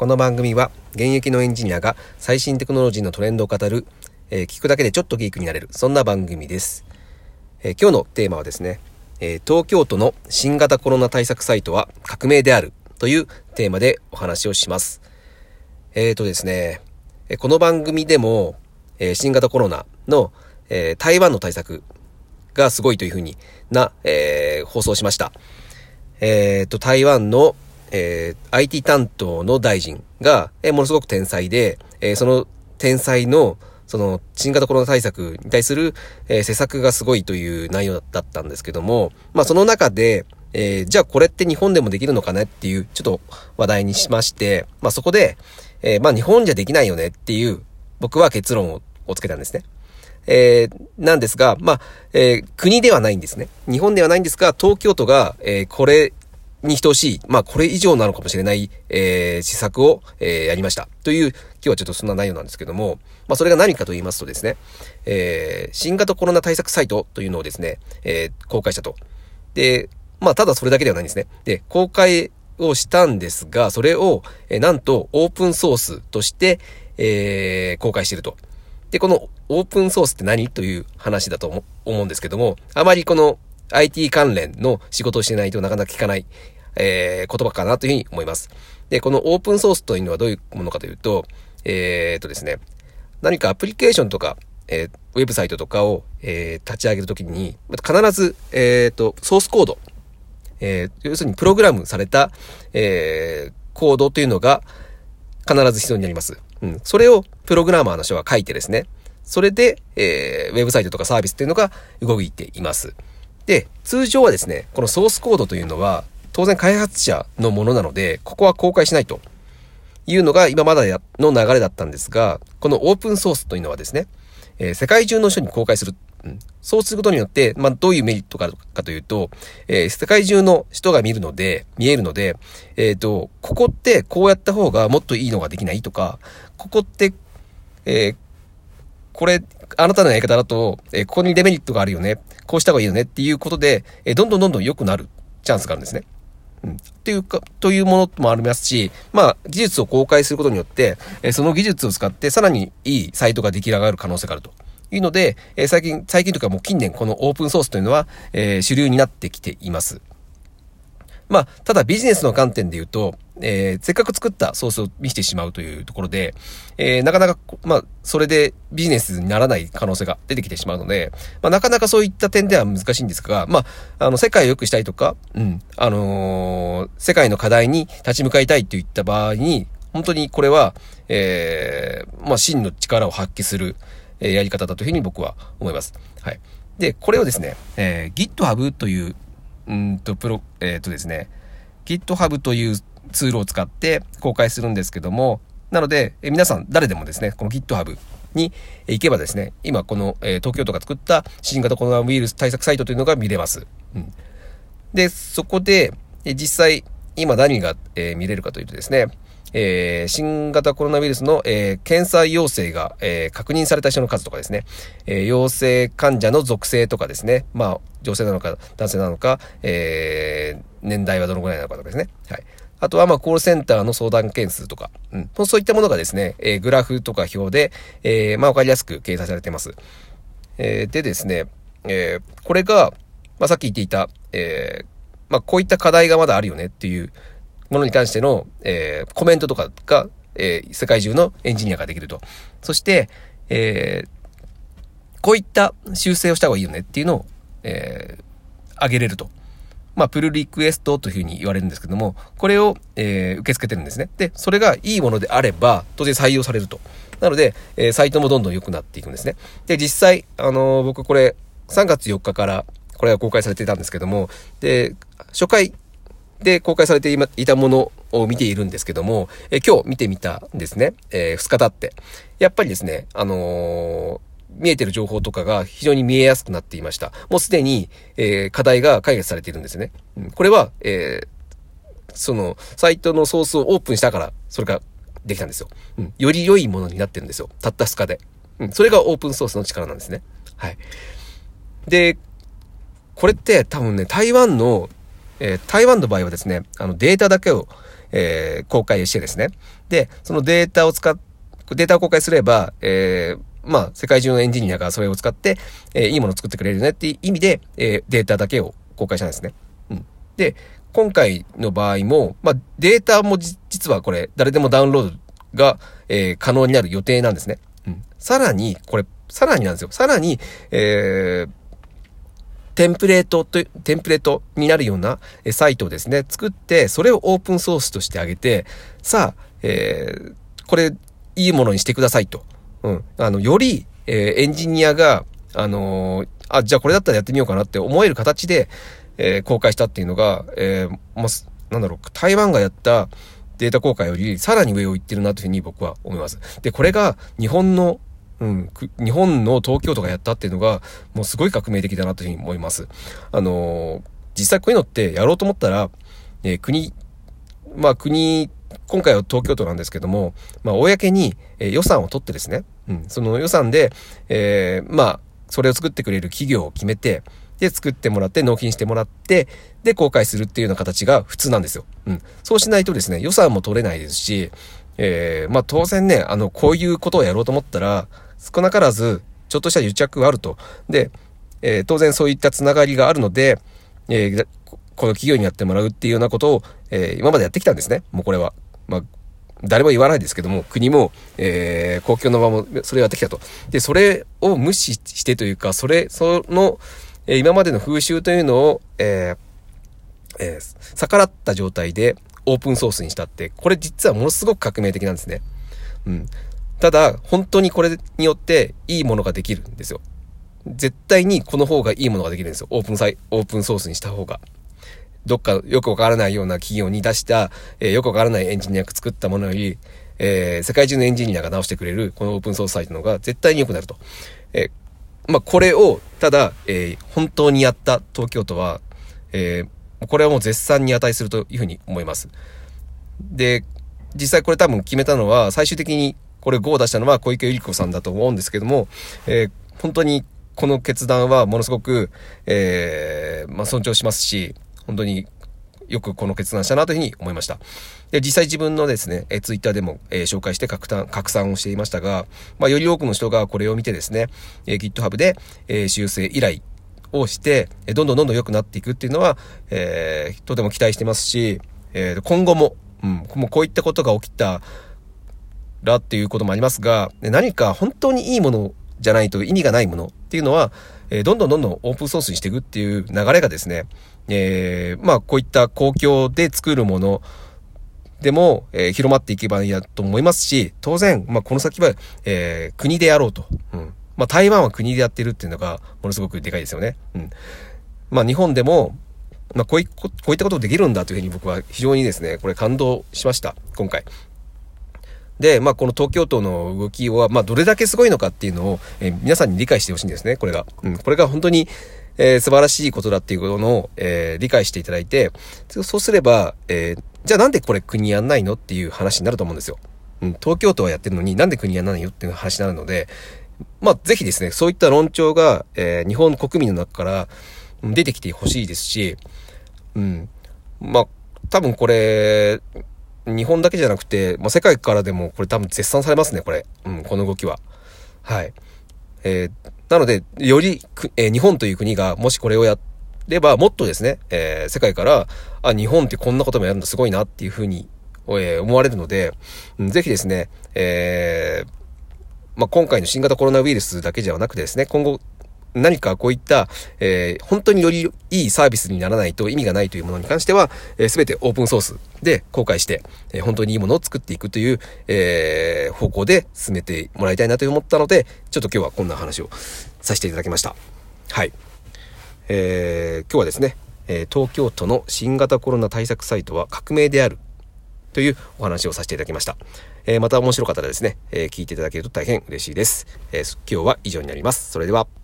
この番組は現役のエンジニアが最新テクノロジーのトレンドを語る、えー、聞くだけでちょっとギークになれる、そんな番組です。えー、今日のテーマはですね、えー、東京都の新型コロナ対策サイトは革命であるというテーマでお話をします。えーとですね、この番組でも、え新型コロナの、え台湾の対策がすごいというふうにな、え放送しました。えっ、と、台湾のえー、IT 担当の大臣が、えー、ものすごく天才で、えー、その天才の、その、新型コロナ対策に対する、えー、施策がすごいという内容だったんですけども、まあその中で、え、じゃあこれって日本でもできるのかねっていう、ちょっと話題にしまして、まあそこで、え、まあ日本じゃできないよねっていう、僕は結論ををつけたんですね。えー、なんですが、まあ、えー、国ではないんですね。日本ではないんですが、東京都が、えー、これに等しい、まあこれ以上なのかもしれない、えー、施策を、えー、やりました。という、今日はちょっとそんな内容なんですけども、まあそれが何かと言いますとですね、えー、新型コロナ対策サイトというのをですね、えー、公開したと。で、まあただそれだけではないんですね。で、公開をしたんですが、それを、えー、なんとオープンソースとして、えー、公開していると。で、このオープンソースって何という話だと思うんですけども、あまりこの IT 関連の仕事をしてないとなかなか聞かない、えー、言葉かなというふうに思います。で、このオープンソースというのはどういうものかというと、えー、っとですね、何かアプリケーションとか、えー、ウェブサイトとかを、えー、立ち上げるときに、必ず、えー、っと、ソースコード、えー、要するにプログラムされた、えー、コードというのが必ず必要になります。うん。それをプログラマーの人が書いてですね、それで、えー、ウェブサイトとかサービスっていうのが動いています。で、通常はですね、このソースコードというのは、当然開発者のものなので、ここは公開しないというのが今までの流れだったんですが、このオープンソースというのはですね、えー、世界中の人に公開する。うん、そうすることによって、まあ、どういうメリットかかというと、えー、世界中の人が見るので、見えるので、えっ、ー、と、ここってこうやった方がもっといいのができないとか、ここって、えー、これ、あなたのやり方だと、えここにデメリットがあるよね。こうした方がいいよねっていうことで、えどんどんどんどん良くなるチャンスがあるんですね。うん。っていうか、というものもありますし、まあ、技術を公開することによって、えその技術を使ってさらにいいサイトが出来上がる可能性があると。いうので、え最近、最近というかもう近年このオープンソースというのは、え主流になってきています。まあ、ただビジネスの観点で言うと、えー、せっかく作ったソースを見せてしまうというところで、えー、なかなか、まあ、それでビジネスにならない可能性が出てきてしまうので、まあ、なかなかそういった点では難しいんですが、まあ、あの、世界を良くしたいとか、うん、あのー、世界の課題に立ち向かいたいといった場合に、本当にこれは、えー、まあ、真の力を発揮する、えー、やり方だというふうに僕は思います。はい。で、これをですね、えー、GitHub という、うんと、プロ、えっ、ー、とですね、GitHub というツールを使って公開するんですけども、なので、え皆さん誰でもですね、この GitHub に行けばですね、今この、え東京都が作った新型コロナウイルス対策サイトというのが見れます。うん、で、そこで、え実際、今何が、え見れるかというとですね、えー、新型コロナウイルスの、えー、検査陽性が、えー、確認された人の数とかですね、え陽性患者の属性とかですね、まあ、女性なのか男性なのか、え年代はどのぐらいなのかとかですね。はい。あとは、ま、コールセンターの相談件数とか、うん。そういったものがですね、えグラフとか表で、えまあ、わかりやすく掲載されています。えでですね、えこれが、まあ、さっき言っていた、えまあ、こういった課題がまだあるよねっていう、ものに関しての、えー、コメントとかが、えー、世界中のエンジニアができると。そして、えー、こういった修正をした方がいいよねっていうのを、えー、げれると。まあ、プルリクエストというふうに言われるんですけども、これを、えー、受け付けてるんですね。で、それがいいものであれば、当然採用されると。なので、えー、サイトもどんどん良くなっていくんですね。で、実際、あのー、僕これ、3月4日から、これが公開されていたんですけども、で、初回で公開されていたものを見ているんですけども、え今日見てみたんですね。えー、2日経って。やっぱりですね、あのー、見えてる情報とかが非常に見えやすくなっていました。もうすでに、えー、課題が解決されているんですね。うん、これは、え、その、サイトのソースをオープンしたから、それができたんですよ。うん。より良いものになってるんですよ。たった2日で。うん。それがオープンソースの力なんですね。はい。で、これって多分ね、台湾のえー、台湾の場合はですね、あのデータだけを、えー、公開してですね。で、そのデータを使っ、データを公開すれば、えー、まあ、世界中のエンジニアがそれを使って、えー、いいものを作ってくれるねっていう意味で、えー、データだけを公開したんですね。うん。で、今回の場合も、まあ、データも実はこれ、誰でもダウンロードが、えー、可能になる予定なんですね。うん。さらに、これ、さらになんですよ。さらに、えー、テンプレートと、テンプレートになるようなサイトをですね、作って、それをオープンソースとしてあげて、さあ、えー、これ、いいものにしてくださいと。うん。あの、より、えー、エンジニアが、あのー、あ、じゃあこれだったらやってみようかなって思える形で、えー、公開したっていうのが、えー、まあ、なんだろう、台湾がやったデータ公開よりさらに上を行ってるなというふうに僕は思います。で、これが日本のうん、日本の東京都がやったっていうのが、もうすごい革命的だなというふうに思います。あのー、実際こういうのってやろうと思ったら、えー、国、まあ国、今回は東京都なんですけども、まあ公に、えー、予算を取ってですね、うん、その予算で、えー、まあ、それを作ってくれる企業を決めて、で、作ってもらって、納品してもらって、で、公開するっていうような形が普通なんですよ。うん。そうしないとですね、予算も取れないですし、えー、まあ当然ね、あの、こういうことをやろうと思ったら、少なからず、ちょっとした癒着があると。で、えー、当然そういったつながりがあるので、えー、この企業にやってもらうっていうようなことを、えー、今までやってきたんですね。もうこれは。まあ、誰も言わないですけども、国も、えー、公共の場もそれをやってきたと。で、それを無視してというか、それ、その、えー、今までの風習というのを、えー、えー、逆らった状態でオープンソースにしたって、これ実はものすごく革命的なんですね。うん。ただ、本当にこれによっていいものができるんですよ。絶対にこの方がいいものができるんですよ。オープンサイ、オープンソースにした方が。どっかよくわからないような企業に出した、えー、よくわからないエンジニアが作ったものより、えー、世界中のエンジニアが直してくれるこのオープンソースサイトの方が絶対に良くなると。えー、まあ、これを、ただ、えー、本当にやった東京都は、えー、これはもう絶賛に値するというふうに思います。で、実際これ多分決めたのは、最終的にこれ5を出したのは小池百合子さんだと思うんですけども、えー、本当にこの決断はものすごく、えー、まあ、尊重しますし、本当によくこの決断したなというふうに思いました。で、実際自分のですね、えツイッターでも、えー、紹介して拡散、拡散をしていましたが、まあ、より多くの人がこれを見てですね、えー、GitHub で、えー、修正依頼をして、どんどんどんどん良くなっていくっていうのは、えー、とても期待してますし、えー、今後も、うん、もうこういったことが起きたらっていうこともありますが、何か本当にいいものじゃないと意味がないものっていうのは、えー、どんどんどんどんオープンソースにしていくっていう流れがですね、えー、まあこういった公共で作るものでも、えー、広まっていけばいいなと思いますし、当然、まあこの先は、えー、国でやろうと。うん。まあ台湾は国でやってるっていうのがものすごくでかいですよね。うん。まあ日本でも、まあこういこういったことできるんだというふうに僕は非常にですね、これ感動しました。今回。で、まあ、この東京都の動きは、まあ、どれだけすごいのかっていうのを、えー、皆さんに理解してほしいんですね、これが。うん、これが本当に、えー、素晴らしいことだっていうことの、えー、理解していただいて、そうすれば、えー、じゃあなんでこれ国やんないのっていう話になると思うんですよ。うん、東京都はやってるのになんで国やんないよっていう話になるので、まあ、ぜひですね、そういった論調が、えー、日本国民の中から出てきてほしいですし、うん、まあ、多分これ、日本だけじゃなくて、まあ、世界からでもこれ多分絶賛されますね、これ。うん、この動きは。はい。えー、なので、より、えー、日本という国がもしこれをやれば、もっとですね、えー、世界から、あ、日本ってこんなこともやるのすごいなっていうふうに、え、思われるので、うん、ぜひですね、えー、まあ、今回の新型コロナウイルスだけではなくてですね、今後、何かこういった、えー、本当によりいいサービスにならないと意味がないというものに関しては、えー、全てオープンソースで公開して、えー、本当にいいものを作っていくという、えー、方向で進めてもらいたいなと思ったので、ちょっと今日はこんな話をさせていただきました。はい。えー、今日はですね、え東京都の新型コロナ対策サイトは革命であるというお話をさせていただきました。えまた面白かったらですね、え聞いていただけると大変嬉しいです。え今日は以上になります。それでは。